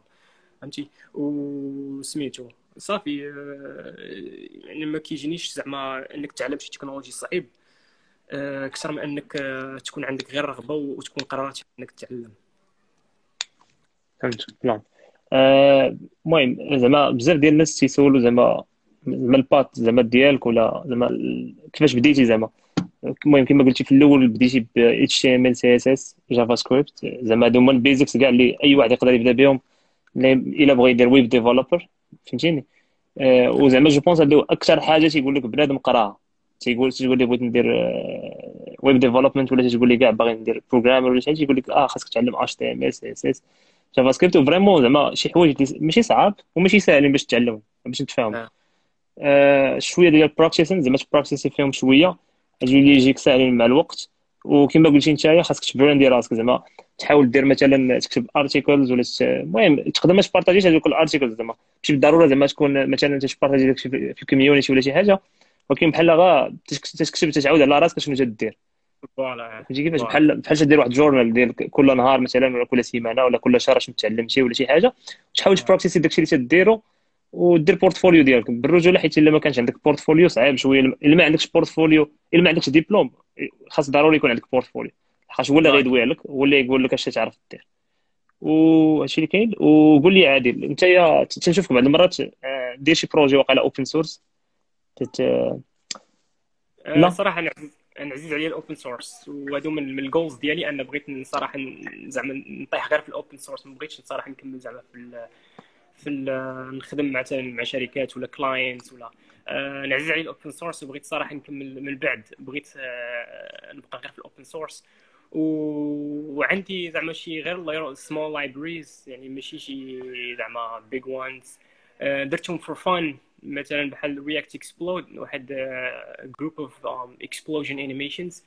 فهمتي؟ وسميتو صافي يعني ما كيجينيش زعما أنك تعلم شي technology صعيب أكثر من أنك تكون عندك غير رغبة وتكون قررت أنك تتعلم. فهمت. نعم. المهم زعما بزاف ديال الناس تيسولوا زعما زعما ال path زعما ديالك ولا زعما كيفاش بديتي زعما. المهم كما قلتي في الأول بديتي ب اتش تي ام ال سي اس اس جافا سكريبت زعما هادو هما ال basics كاع اللي أي واحد يقدر يبدا بهم. إلا بغى يدير web developer فهمتيني؟ آه وزعما je pense هادو أكثر حاجة تيقول لك بنادم قراها. تيقول تقول لي بغيت ندير ويب آه، development ولا تقول لي كاع باغي ندير programmer ولا شي تيقول لك آه خاصك تعلم اتش تي ام ال سي اس اس جافا سكريبت وفريمون زعما شي حوايج ماشي صعاب وماشي ساهلين باش تتعلمهم باش نتفاهم آه. آه شوية ديال ال practice زعما ت practice ي فيهم شوية غادي يجيك ساهلين مع الوقت. وكما قلتي نتايا خاصك ت brand ي راسك زعما تحاول دير مثلا تكتب articles ولا المهم تقدر ما تpartageيش هذوك ال articles زعما. ماشي بالضرورة زعما تكون مثلا ت partage ي داك في ال community ولا شي حاجة. ولكن بحال غا تكتب تتعود على راسك شنو تدير فهمتي كيفاش؟ بحال بحال تدير واحد journal ديال كل نهار مثلا ولا كل سيمانة ولا كل شهر اش متعلم شي ولا شي حاجة وتحاول ت practice ي داكشي اللي تديرو ودير portfolio ديالك بالرجولة حيت إلا ما كانش عندك portfolio صعيب شوية. إلا ما عندكش portfolio إلا ما عندكش ديبلوم خاص ضروري يكون عندك portfolio حيت هو اللي غيدوي عليك هو اللي يقول لك اش تعرف دير. وهادشي اللي كاين. وقول لي عادل أنت تنشوفك بعض المرات آه، دير شي projet واقيلا open source تت... لا؟ صراحة أنا عزيز عليا ال open source وهادو من ال goals ديالي أنا بغيت صراحة زعما نطيح غير في ال open source ما بغيتش صراحة نكمل زعما في في نخدم مثلا مع شركات ولا clients ولا. آه، عزيز عليا ال open source وبغيت صراحة نكمل من بعد. بغيت آه، نبقى غير في ال open source وعندي زعما شي غير small libraries يعني ماشي شي زعما big ones آه، درتهم for fun مثلا بحال React Explode واحد group of explosion animations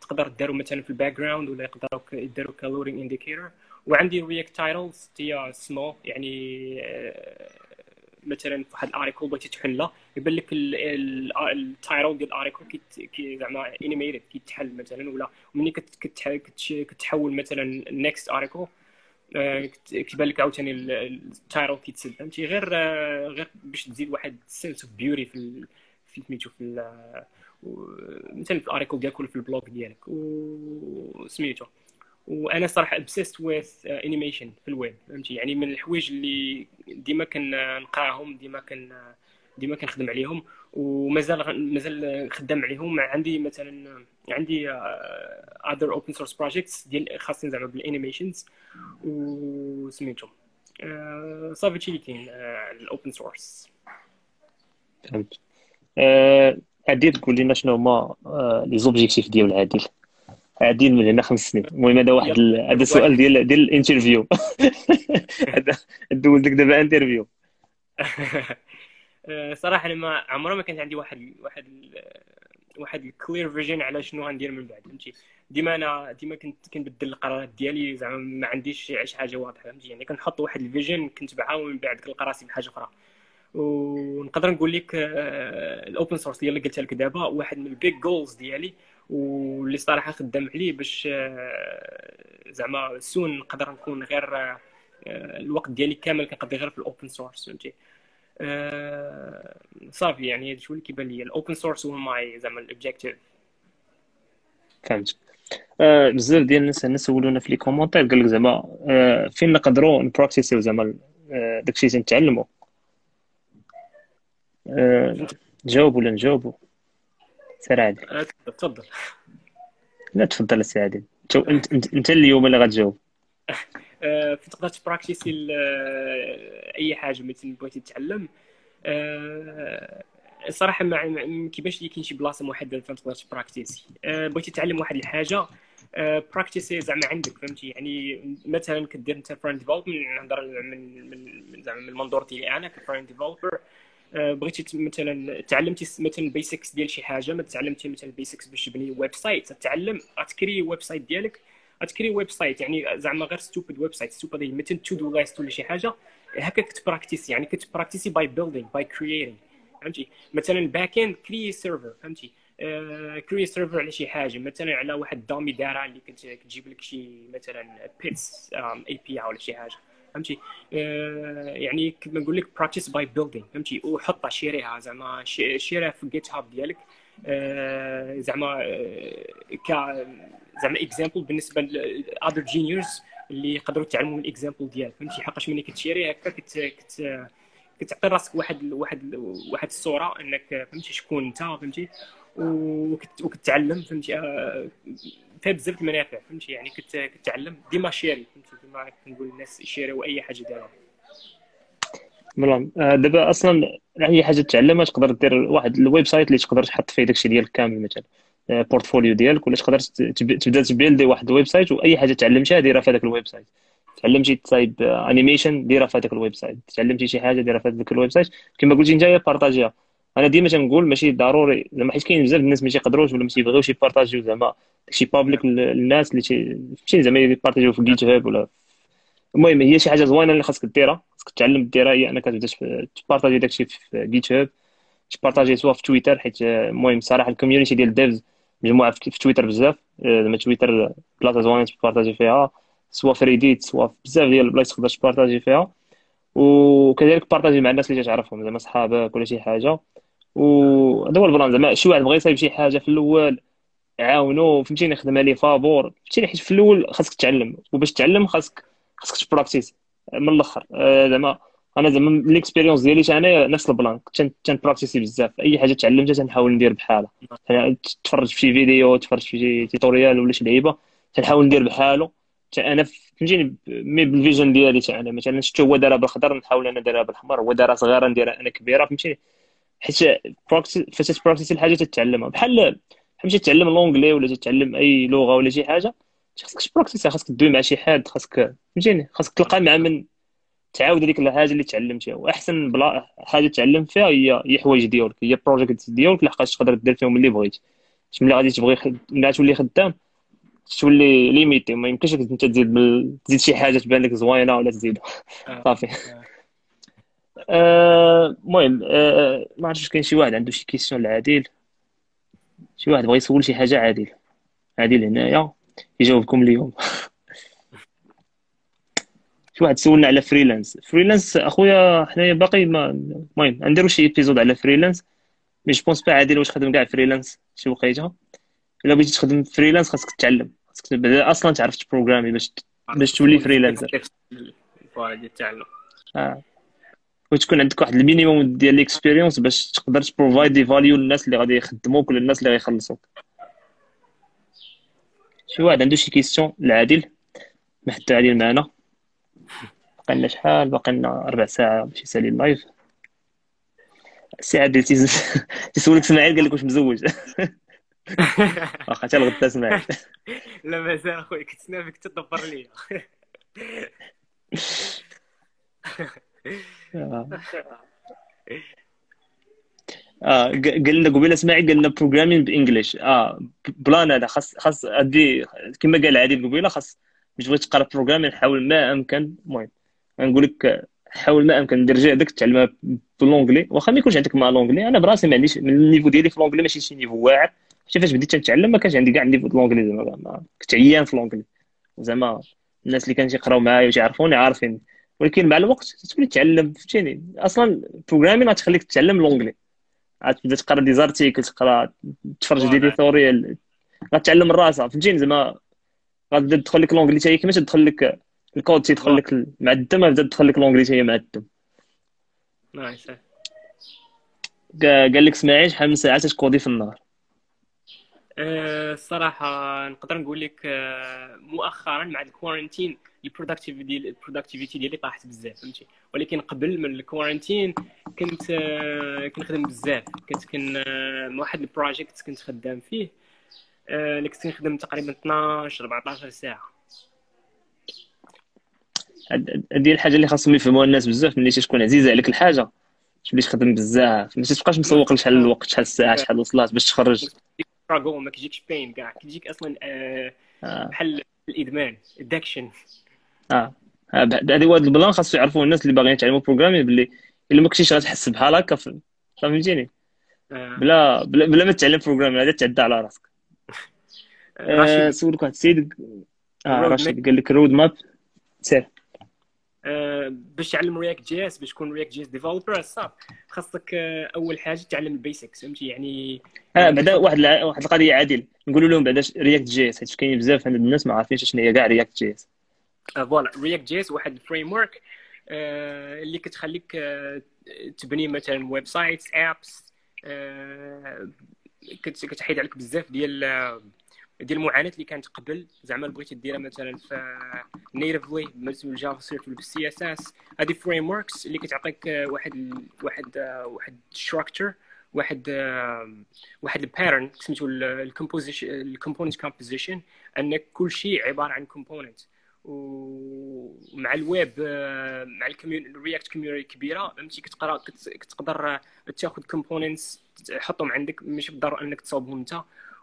تقدر داروا مثلا في ال background ولا يقدروا يداروا ك loading indicator وعندي React Titles هي سمول يعني آه، مثلا في واحد ال article بغيتي تحلها يبان لك ال title ديال ال article كي زعما animated كيتحل مثلا ولا ملي كتحول مثلا next article كيبان لك عاوتاني ال title كيتسد فهمتي؟ غير آه، غير باش تزيد واحد sense of beauty في في سميتو في مثلا في ال article ديالك ولا في ال blog ديالك وسميتو وأنا صراحة obsessed with animation في الويب فهمتي؟ يعني من الحوايج اللي ديما كنقراهم ديما كن ديما كنخدم عليهم. ومازال مازال خدام عليهم. عندي مثلا عندي other open source projects ديال خاصين زعما بال animations وسميتهم. uh, صافي هادشي اللي كاين ال open source فهمت. عادي تقول لنا شنو هما les objectifs ديال عادل. قاعدين من هنا خمس سنين. المهم هذا واحد هذا السؤال ديال ديال ال interview هذا دوز لك دابا interview صراحة أنا ما عمره ما كانت عندي واحد واحد واحد ال clear vision على شنو غندير من بعد فهمتي؟ ديما أنا ديما كنت كنبدل القرارات ديالي زعما ما عنديش شي حاجة واضحة فهمتي؟ يعني كنحط واحد ال vision كنتبعها ومن بعد كنلقى راسي بحاجة أخرى. ونقدر نقول لك ال open source اللي قلتها لك دابا واحد من ال big goals ديالي واللي صراحة خدام عليه باش آه، زعما سون نقدر نكون غير آه، الوقت ديالي كامل كنقضي غير في ال open source فهمتي؟ آه، صافي يعني هذا شو اللي كيبان لي ال open source هو my زعما ال objective. فهمت. بزاف ديال الناس هنا سولونا في les commentaires قال لك زعما فين نقدروا ن practice يو زعما داكشي اللي تنتعلموا جاوب ولا نجاوبوا سير عادل. تفضل. لا تفضل سي عادل. انت اليوم اللي غتجاوب. تقدر ت practice ي أي حاجة مثلا بغيتي تتعلم. أه، صراحة ما كيبانش لي كاين شي بلاصة محددة فين تقدر ت practice ي. بغيتي تعلم واحد الحاجة practice ي زعما عندك فهمتي؟ يعني مثلا كدير أنت frontend development نهضر من من زعما من المنظور ديالي أنا ك frontend developer آه، بغيتي مثلا تعلمتي مثلا ال basics ديال شي حاجة ما تعلمتي مثلا ال basics باش تبني website تعلم غت create ي website ديالك. غت create ي website يعني زعما غير stupid website stupid مثلا to-do list ولا شي حاجة هكا كت practice ي يعني كت practice ي by building by creating فهمتي؟ مثلا ال backend create ي server فهمتي create ي server على شي حاجة مثلا على واحد ال dummy data اللي كتجيب لك شي مثلا pets API ولا شي حاجة فهمتي؟ آه يعني كما نقول لك practice by building فهمتي؟ وحط share يها زعما share يها في GitHub ديالك آه زعما آه ك زعما example بالنسبة ل other juniors اللي يقدروا يتعلموا من ال example ديالك. فهمتي؟ حقاش ملي كت share ي هكا كت, كت كتعطي راسك واحد واحد واحد الصورة إنك فهمتي؟ شكون أنت؟ فهمتي؟ وكتعلم فهمتي؟ آه، فيها بزاف المنافع فهمتي؟ يعني كتعلم. ديما share ي فهمتي؟ ديما كنقول للناس share يو اي حاجة دايره Blan آه، دابا أصلا اي حاجة تتعلمها تقدر دير واحد ال website اللي تقدر تحط فيه داكشي ديالك كامل مثلا portfolio آه، ديالك ولا تقدر تبدا ت build ي واحد ال website وأي حاجة تعلمتها ديرها في هذاك ال website. تعلمتي type animation ديرها في هذاك ال website. تعلمتي شي حاجة ديرها في هذاك ال website. كما قلتي انت partage يها أنا ديما تنقول ماشي ضروري زعما حيت كاين بزاف الناس ما تيقدروش ولا ما تيبغيوش ي partage يو زعما داكشي public للناس اللي فهمتي زعما ي partage يو في GitHub ولا المهم هي شي حاجة زوينة اللي خاصك ديرها خاصك تعلم ديرها هي أنك تبدا تبارطاجي داكشي في GitHub تبارطاجي soit في تويتر حيت المهم صراحة ال community ديال ال devs مجموعة في تويتر بزاف زعما تويتر بلاصة زوينة تبارطاجي فيها soit في Reddit soit في بزاف ديال البلايص تقدر تبارطاجي فيها وكذلك بارطاجي مع الناس اللي تعرفهم زعما صحابك ولا شي حاجة. وهذا هو البلان زعما شي واحد بغى يصايب شي حاجة في الأول عاونو فهمتيني خدم عليه فابور فهمتيني حيت في الأول خاصك تتعلم وباش تتعلم خاصك خاصك تبراكتيس من الأخر. آه، زعما أنا زعما l'expérience ديالي أنا نفس البلان تنبراكتيسي بزاف. أي حاجة تعلمتها تنحاول ندير بحالها. تفرج في شي فيديو تفرج في شي tutorial ولا شي لعيبة تنحاول ندير بحالو أنا فهمتيني؟ mais بال vision ديالي أنا. مثلا شفت هو دارها بالخضر نحاول أنا نديرها بالحمر. هو دارها صغيرة نديرها أنا كبيرة. فهمتيني؟ حيت فاش تبراكتيسي الحاجة تتعلمها. بحال بحال تتعلم l'anglais ولا تتعلم أي لغة ولا شي حاجة خاصك تبراكتيسي خاصك تدوي مع شي حد خاصك فهمتيني؟ خاصك تلقى مع من تعاود هذيك الحاجة اللي تعلمتيها وأحسن بلا حاجة تعلم فيها هي هي حوايج ديالك. هي project ديالك لحقاش تقدر دير فيهم اللي بغيتي ملي غادي تبغي ملي تولي خدام تولي limité ما يمكنش أنت تزيد بال... تزيد شي حاجة تبان لك زوينة ولا تزيد آه. صافي. آه، المهم آه ما عرفتش كاين شي واحد عنده شي question لعادل. شي واحد بغى يسول شي حاجة عادل. عادل هنايا. يجاوبكم اليوم. شي واحد سولنا على freelance. freelance أخويا حنايا باقي ما المهم نديرو شي épisode على freelance. mais je pense pas عادل واش خدم كاع freelance. شي وقيته إلا بغيتي تخدم freelance خاصك تتعلم. خاصك أصلا تعرف تبروغرامي باش باش تولي freelancer. التعلم. آه. وتكون عندك واحد ال minimum ديال l'expérience باش تقدر تبروفايدي value للناس اللي غادي يخدموك ولا الناس اللي غيخلصوك. شي واحد عنده شي question لعادل؟ ما حتى عادل معنا. باقي لنا شحال؟ باقي لنا ربع ساعة باش يسالي ال live سي عادل تيسولك إسماعيل قال لك واش مزوج. واخا حتى الغدا إسماعيل. لا مازال أخويا كنت نافك تدبر ليا. آه قال لنا قبيلة اسماعيل قال لنا programming ب English آه بلان هذا خاص خاص ادي كما قال عادل قبيله خاص باش بغيت تقرا programming حاول ما أمكن. المهم نقول لك حاول ما أمكن. دير هذاك تعلمها ب l'anglais واخا ما يكونش عندك مع l'anglais أنا براسي ما عنديش من ال niveau ديالي في l'anglais ماشي شي niveau واعر. حتى فاش بديت نتعلم ما كانش عندي كاع ال niveau l'anglais زعما كنت عيان في l'anglais زعما الناس اللي كانوا يقراو معايا ويعرفوني عارفين ولكن مع الوقت تولي تتعلم فهمتيني؟ أصلا programming غتخليك تتعلم l'anglais غتبدا تقرأ des articles تقرأ تفرج des tutoriels غتعلم من راسها فهمتيني زعما غتبدا تدخل لك l'anglais حتى كيما تدخل لك الكود تيدخل لك مع الدم غتبدا تدخل لك l'anglais حتى مع الدم nice قال لك اسماعيل شحال من ساعة تكودي في النهار. الصراحة أه، نقدر نقول لك أه، مؤخرا مع ال quarantine ال productivity ديال ال productivity ديالي طاحت بزاف فهمتي؟ ولكن قبل من ال quarantine كنت أه، كنخدم بزاف. كنت كن واحد ال project كنت خدام فيه اللي كنت كنخدم تقريبا 12 14 ساعة. هذه الحاجة اللي خاصهم يفهموها الناس بزاف ملي تكون عزيزه عليك الحاجة تولي تخدم بزاف ما تبقاش مسوق لشحال الوقت شحال الساعة شحال وصلات باش تخرج. ما كيجيكش بين كاع. كيجيك أصلا آه، آه. بحال الإدمان addiction آه. هذه واحد البلان خاصو يعرفوا الناس اللي باغيين يتعلموا programming باللي إلا ما كنتيش غتحس بحال هكا فهمتيني؟ آه. بلا بلا, بلا ما تتعلم programming هذا تعدى على راسك. آه سولك واحد السيد آه راشد قال لك roadmap سير. آه، باش تعلم React JS باش تكون React JS developer صافي. خاصك آه، أول حاجة تعلم ال basics فهمتي؟ يعني آه بعدا واحد واحد القضية عادل. نقولوا لهم بعدا React JS حيت كاين بزاف من الناس ما عارفينش شنو هي كاع React JS آه، voilà React JS واحد ال framework اللي كتخليك آه، تبني مثلا websites apps كتحيد عليك بزاف ديال آه، ديال المعاناة اللي كانت قبل. زعما بغيتي ديرها مثلا في natively بالنسبة لل JavaScript ولا بال CSS هذه frameworks اللي كتعطيك آه، واحد واحد آه، واحد structure واحد آه، واحد ال pattern سميتو ال composition ال component composition أن كل شيء عبارة عن component ومع الويب آه، مع ال React community كبيرة. فهمتي؟ كتقرأ كت- كتقدر آه، تاخذ components تحطهم عندك ماشي بالضرورة إنك تصاوبهم أنت.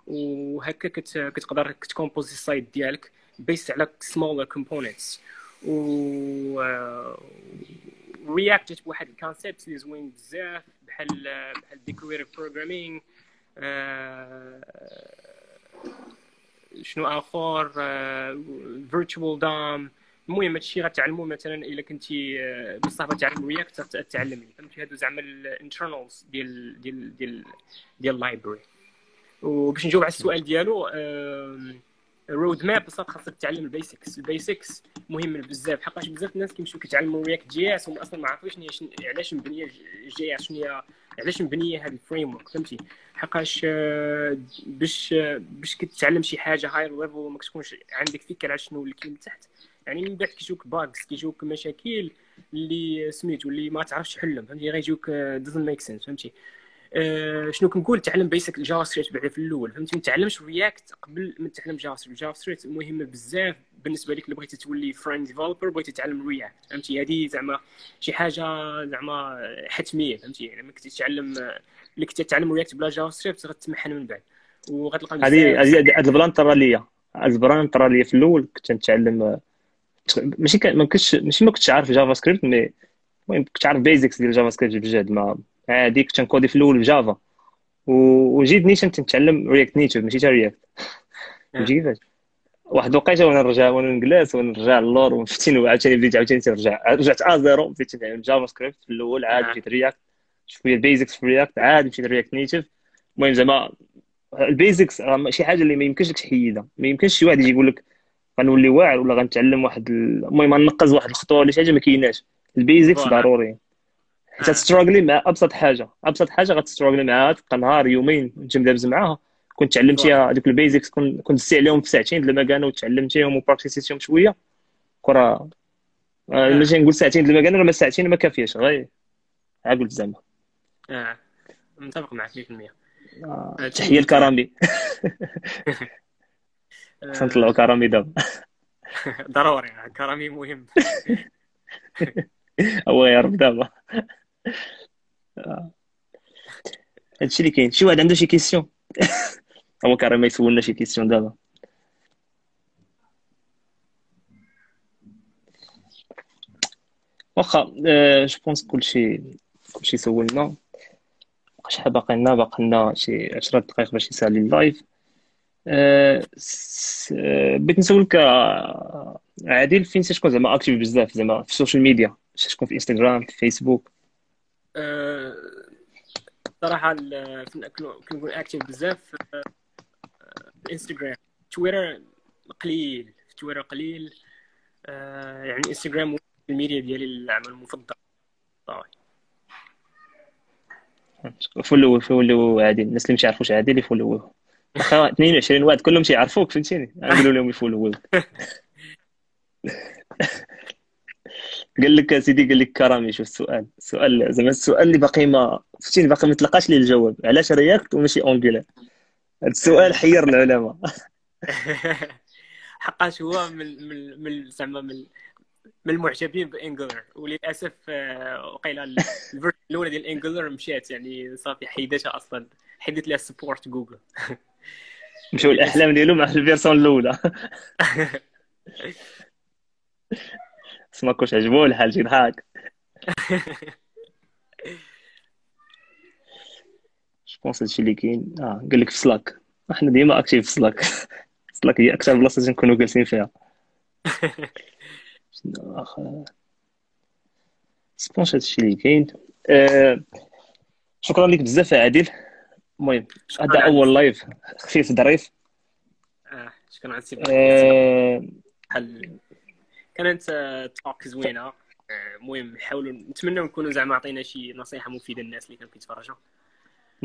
وهكا كت- كتقدر كتكومبوزي ال site ديالك based على small components و React بواحد ال concept اللي زوين بزاف بحال بحال declarative programming شنو اخر virtual DOM المهم هادشي غتعلمو مثلا إلا كنتي آه، بصح تعلم React تعلم لي فهمتي؟ هادو زعما ال internals ديال ديال ديال ديال ال library وباش نجاوب على السؤال ديالو road map بصح خاصك تعلم ال basics ال basics مهم بزاف. حقاش بزاف الناس كيمشيو كيتعلموا React JS هما أصلا ما شن- علاش مبنية JS شنو هي علاش مبنية هذه ال framework فهمتي؟ حقاش آه، باش آه، باش كتعلم شي حاجة high level وما كتكونش عندك فكره على شنو اللي كاين تحت. يعني من بعد كيجوك bugs كيجوك مشاكل اللي سميتو اللي ما تعرفش تحلهم فهمتي؟ غيجوك doesn't make sense فهمتي؟ آه، شنو كنقول تعلم basic ال JavaScript بعدا في الأول فهمتي ما تعلمش React قبل ما تعلم JavaScript JavaScript مهمه بزاف بالنسبة لك اللي بغيتي تولي frame developer بغيتي تعلم React فهمتي؟ هذه زعما شي حاجة زعما حتمية فهمتي؟ يعني لما كنتي تتعلم آه، اللي كنتي تعلم React بلا JavaScript غتمحن من بعد. وغتلقى هذه هذه ال plan طرا ليا. ال plan طرا ليا في الأول كنت نتعلم ماشي ما كنتش ماشي ما كنتش عارف JavaScript mais المهم كنت عارف basics ديال JavaScript بجد ما عادي كنت نكودي في الأول ب Java وجيت نيشان تنتعلم React Native ماشي تا React. فهمتي كيفاش واحد الوقيته وأنا نرجع وأنا نجلس وأنا نرجع للور وفتين وعاوتاني بديت عاوتاني ترجع رجعت à zéro بديت نتعلم JavaScript في الأول عاد آه. مشيت React شوية ال basics في React عاد مشيت React Native المهم زعما ال basics راه شي حاجة اللي ما يمكنش لك تحيدها ما يمكنش شي واحد يجي يقول لك غنولي واعر ولا غنتعلم واحد ال- المهم غنقز واحد الخطوة ولا شي حاجة ما كايناش ال basics. ضروري. ت struggle ي مع ابسط حاجة ابسط حاجة غت struggle ي معاها تبقى نهار يومين وانت مدابز معاها. كنت تعلمتيها هذوك البيزكس كنت دزتي عليهم في ساعتين لما كانوا تعلمتيهم وبراكتيسيتيهم شوية. كرة آه، ماشي نقول ساعتين لما كانوا ما ساعتين ما كافياش غير ها قلت زعما آه متفق معك 100% آه، آه، تحية لكرامي. آه، خصنا نطلعوا كرامي دابا. ضروري كرامي مهم. هو يعرف دابا. آه. هادشي اللي كاين شي واحد عنده شي question هو كريم يسولنا شي question دابا واخا je pense كلشي كلشي سولنا شحال باقي لنا باقي لنا شي 10 دقائق باش يسالي ال live بغيت نسولك عادل فين تكون زعما actif بزاف زعما في ال social media تكون في انستغرام في فيسبوك آه، صراحة ال- كن- كن- كنكون actif بزاف في الانستغرام تويتر قليل في تويتر قليل آه، يعني انستغرام هو الميديا ديالي العمل المفضل. صراحة. follow follow عادل الناس اللي ما يعرفوش عادل يفولوه واخا 22 واحد كلهم تيعرفوك فهمتيني؟ نقولوا لهم يفولووك. قال لك سيدي قال لك كرامي. شوف السؤال. السؤال زعما السؤال اللي باقي ما فهمتيني باقي ما تلقاش ليه الجواب. علاش React وماشي Angular هذا السؤال حير العلماء. حقاش هو من من من زعما من من المعجبين ب Angular وللأسف آه، وقيلا ال- ال version الأولى ديال Angular مشات. يعني صافي حيدتها أصلا. حيدت لها support جوجل مشاو الأحلام ديالهم مع ال version الأولى. ما كنتش عجبوه الحال شي ضحك je pense هادشي اللي كاين؟ آه قال لك في Slack إحنا ديما actif في Slack Slack هي أكثر بلاصة تنكونوا جالسين فيها. شنو؟ je pense هادشي اللي كاين؟ آه شكرا لك بزاف عادل. المهم هذا أول live خفيف ظريف. آه شكرا على آه بحال كانت talk زوينه المهم نحاولوا نتمنى نكونوا زعما عطينا شي نصيحة مفيدة للناس اللي كانوا كيتفرجوا.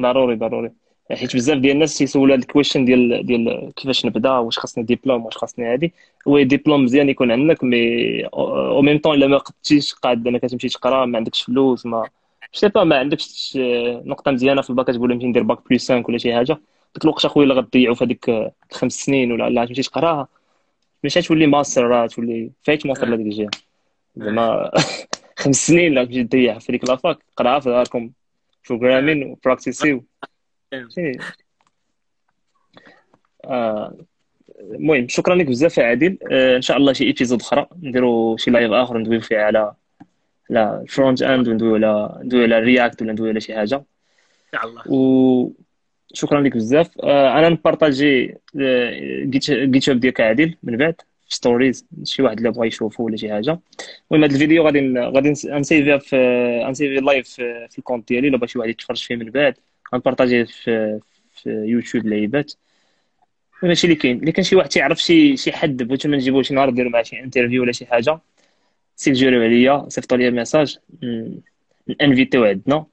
ضروري ضروري. حيت بزاف ديال الناس تيسولوا هاد ال question ديال ديال كيفاش نبدا واش خاصني ديبلوم واش خاصني هادي. oui diplôme مزيان يكون عندك مي أو ميم طون إلا ما قدتيش قاعد ما كتمشي تقرا ما عندكش فلوس mais c'est pas ما عندكش نقطة مزيانة في الباك تقول نمشي ندير bac plus 5 ولا شي حاجة. ديك الوقت أخويا اللي غتضيعوا في هذيك خمس سنين ولا لا تمشي تقراها. ماشي تولي ماستر تولي فايت ماستر لهذيك الجهة. زعما خمس سنين لا تمشي تضيع في ديك la fac قراها في داركم programming وبراكتيسيو. آه، المهم شكرا لك بزاف يا عادل. آه، إن شاء الله شي épisode أخرى. نديرو شي live آخر ندويو فيه على على ال front end وندويو على ندويو على React ولا ندويو على شي حاجة. إن شاء الله. وشكرا لك بزاف. آه، أنا نبارطاجي GitHub ديالك عادل من بعد في stories شي واحد اللي بغى يشوفو ولا شي حاجة. المهم هذا الفيديو غادي غادي نسيفيها في نسيفي live في ال compte ديالي. لو بغى شي واحد يتفرج فيه من بعد غنبارطاجيه في في يوتيوب لعيبات هادشي اللي كاين. الا كان شي واحد تيعرف شي شي حد بغيتو نجيبو شي نهار نديرو معاه شي interview ولا شي حاجة سيجيريو عليا صيفطوا لي message انفيتيو عندنا.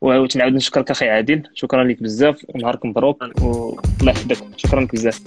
وتنعاود نشكرك أخي عادل. شكرا لك بزاف. ونهارك مبروك. والله يحفظك. شكرا لك بزاف.